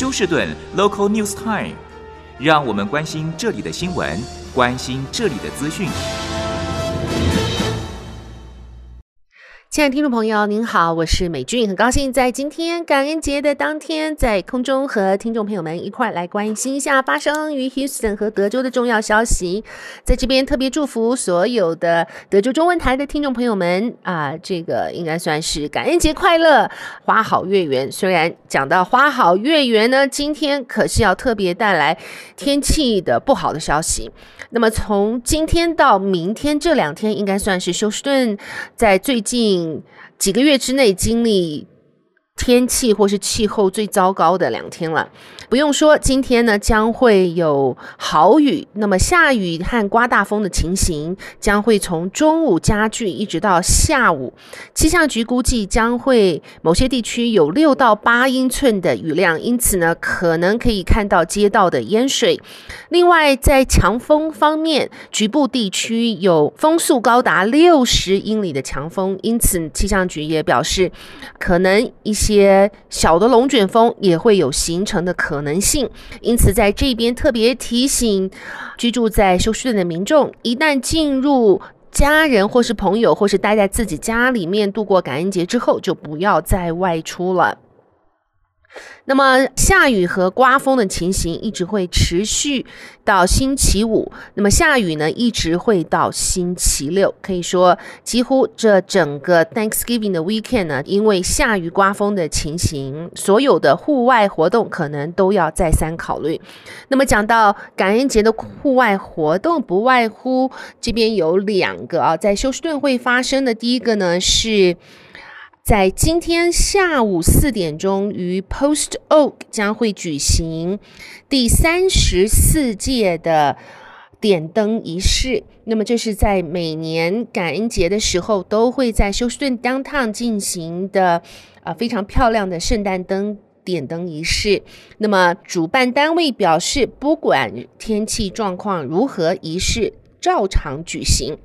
休士顿 Local News Time，让我们关心这里的新闻，关心这里的资讯。亲爱的听众朋友，您好，我是美俊，很高兴在今天感恩节的当天，在空中和听众朋友们一块来关心一下发生于 Houston 和德州的重要消息。在这边特别祝福所有的德州中文台的听众朋友们啊，这个应该算是感恩节快乐，花好月圆。虽然讲到花好月圆呢，今天可是要特别带来天气的不好的消息。那么从今天到明天这两天，应该算是休斯顿在最近几个月之内经历天气或是气候最糟糕的两天了。不用说，今天呢将会有好雨，那么下雨和刮大风的情形将会从中午加剧，一直到下午。气象局估计将会某些地区有六到八英寸的雨量，因此呢可能可以看到街道的淹水。另外，在强风方面，局部地区有风速高达六十英里的强风，因此气象局也表示，可能一些些小的龙卷风也会有形成的。可能性，因此在这边特别提醒居住在休斯顿的民众，一旦进入家人或是朋友，或是待在自己家里面度过感恩节之后，就不要再外出了。那么下雨和刮风的情形一直会持续到星期五，那么下雨呢一直会到星期六，可以说几乎这整个 Thanksgiving 的 weekend 呢，因为下雨刮风的情形，所有的户外活动可能都要再三考虑。那么讲到感恩节的户外活动，不外乎这边有两个啊，在休斯顿会发生的，第一个呢是。在今天下午四点钟，于 Post Oak 将会举行第三十四届的点灯仪式。那么，这是在每年感恩节的时候都会在休斯顿 Downtown 进行的啊非常漂亮的圣诞灯点灯仪式。那么，主办单位表示，不管天气状况如何，仪式照常举行。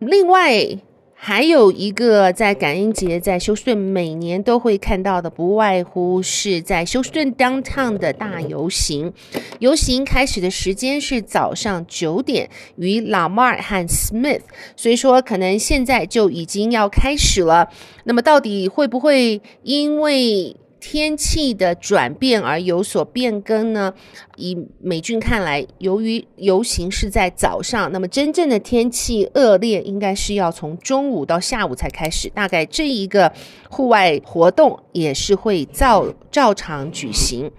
另外，还有一个在感恩节在休斯顿每年都会看到的，不外乎是在休斯顿 Downtown 的大游行。游行开始的时间是早上九点，与 Lamar 和 Smith，所以说可能现在就已经要开始了。那么到底会不会因为天气的转变而有所变更呢？以美军看来，由于游行是在早上，那么真正的天气恶劣，应该是要从中午到下午才开始。大概这一个户外活动也是会照照常举行。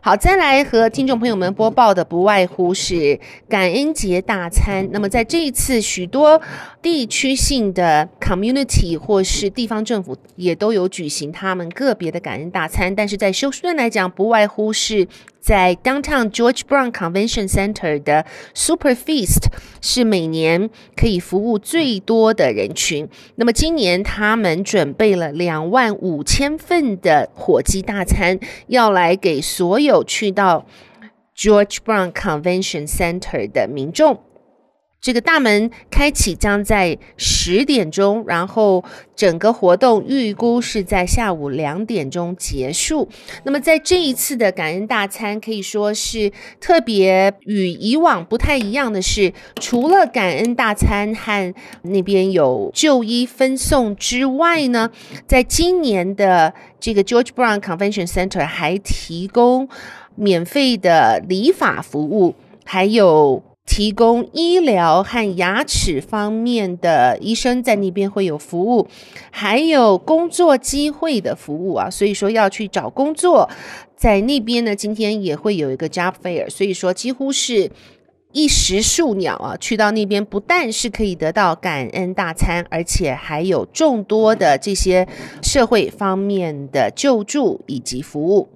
好，再来和听众朋友们播报的不外乎是感恩节大餐。那么在这一次，许多地区性的 community 或是地方政府也都有举行他们个别的感恩大餐，但是在休斯顿来讲，不外乎是。在 Downtown George Brown Convention Center 的 Super Feast 是每年可以服务最多的人群。那么今年他们准备了两万五千份的火鸡大餐，要来给所有去到 George Brown Convention Center 的民众。这个大门开启将在十点钟，然后整个活动预估是在下午两点钟结束。那么在这一次的感恩大餐，可以说是特别与以往不太一样的是，除了感恩大餐和那边有旧衣分送之外呢，在今年的这个 George Brown Convention Center 还提供免费的理发服务，还有。提供医疗和牙齿方面的医生在那边会有服务，还有工作机会的服务啊，所以说要去找工作，在那边呢，今天也会有一个 job fair，所以说几乎是一石数鸟啊，去到那边不但是可以得到感恩大餐，而且还有众多的这些社会方面的救助以及服务。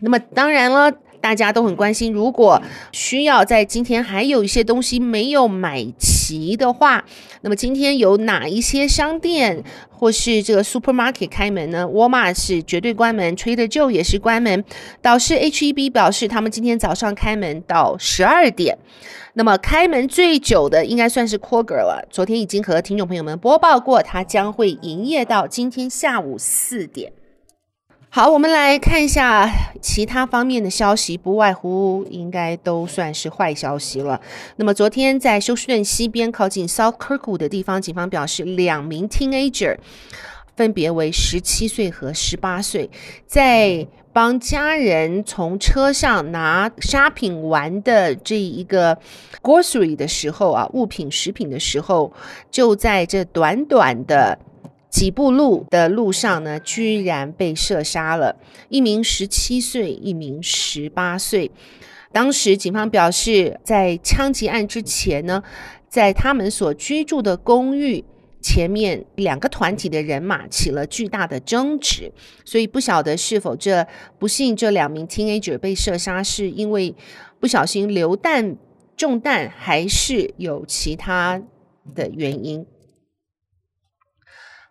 那么当然了。大家都很关心，如果需要在今天还有一些东西没有买齐的话，那么今天有哪一些商店或是这个 supermarket 开门呢 wama 是绝对关门，Trader Joe 也是关门。导师 HEB 表示，他们今天早上开门到十二点。那么开门最久的应该算是 Kroger 了，昨天已经和听众朋友们播报过，它将会营业到今天下午四点。好，我们来看一下其他方面的消息，不外乎应该都算是坏消息了。那么昨天在休斯顿西边靠近 South Kirkwood 的地方，警方表示两名 teenager 分别为十七岁和十八岁，在帮家人从车上拿 shopping 完的这一个 grocery 的时候啊，物品食品的时候，就在这短短的。几步路的路上呢，居然被射杀了一名十七岁，一名十八岁。当时警方表示，在枪击案之前呢，在他们所居住的公寓前面，两个团体的人马起了巨大的争执，所以不晓得是否这不幸这两名 teenager 被射杀是因为不小心流弹中弹，还是有其他的原因。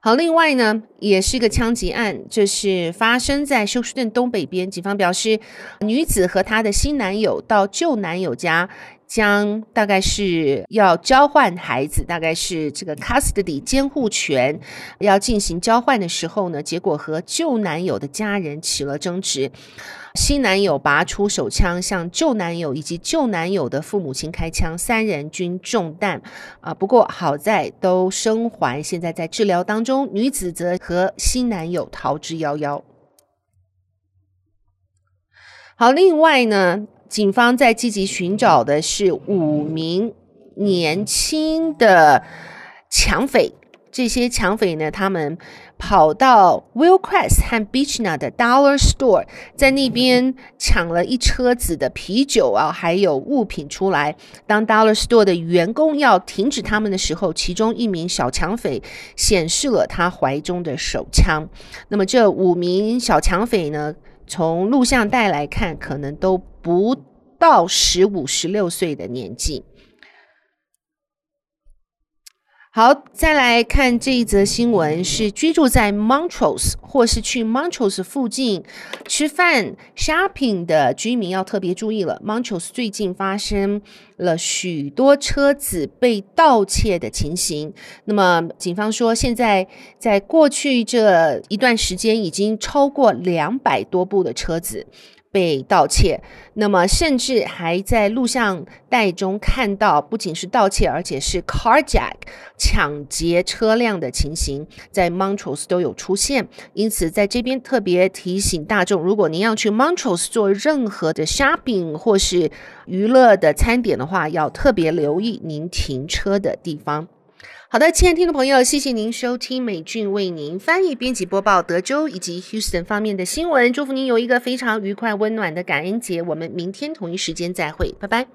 好，另外呢，也是一个枪击案，这是发生在休斯顿东北边。警方表示，女子和她的新男友到旧男友家，将大概是要交换孩子，大概是这个 custody 监护权要进行交换的时候呢，结果和旧男友的家人起了争执。新男友拔出手枪向旧男友以及旧男友的父母亲开枪，三人均中弹。啊，不过好在都生还，现在在治疗当中。女子则和新男友逃之夭夭。好，另外呢，警方在积极寻找的是五名年轻的抢匪。这些抢匪呢，他们跑到 Willcrest 和 Beechna 的 Dollar Store，在那边抢了一车子的啤酒啊，还有物品出来。当 Dollar Store 的员工要停止他们的时候，其中一名小抢匪显示了他怀中的手枪。那么这五名小抢匪呢，从录像带来看，可能都不到十五、十六岁的年纪。好，再来看这一则新闻，是居住在 Montrose 或是去 Montrose 附近吃饭 shopping 的居民要特别注意了。Montrose 最近发生了许多车子被盗窃的情形。那么警方说，现在在过去这一段时间，已经超过两百多部的车子。被盗窃，那么甚至还在录像带中看到，不仅是盗窃，而且是 carjack 抢劫车辆的情形，在 Montrose 都有出现。因此，在这边特别提醒大众，如果您要去 Montrose 做任何的 shopping 或是娱乐的餐点的话，要特别留意您停车的地方。好的，亲爱的听众朋友，谢谢您收听美俊为您翻译、编辑、播报德州以及 Houston 方面的新闻。祝福您有一个非常愉快、温暖的感恩节。我们明天同一时间再会，拜拜。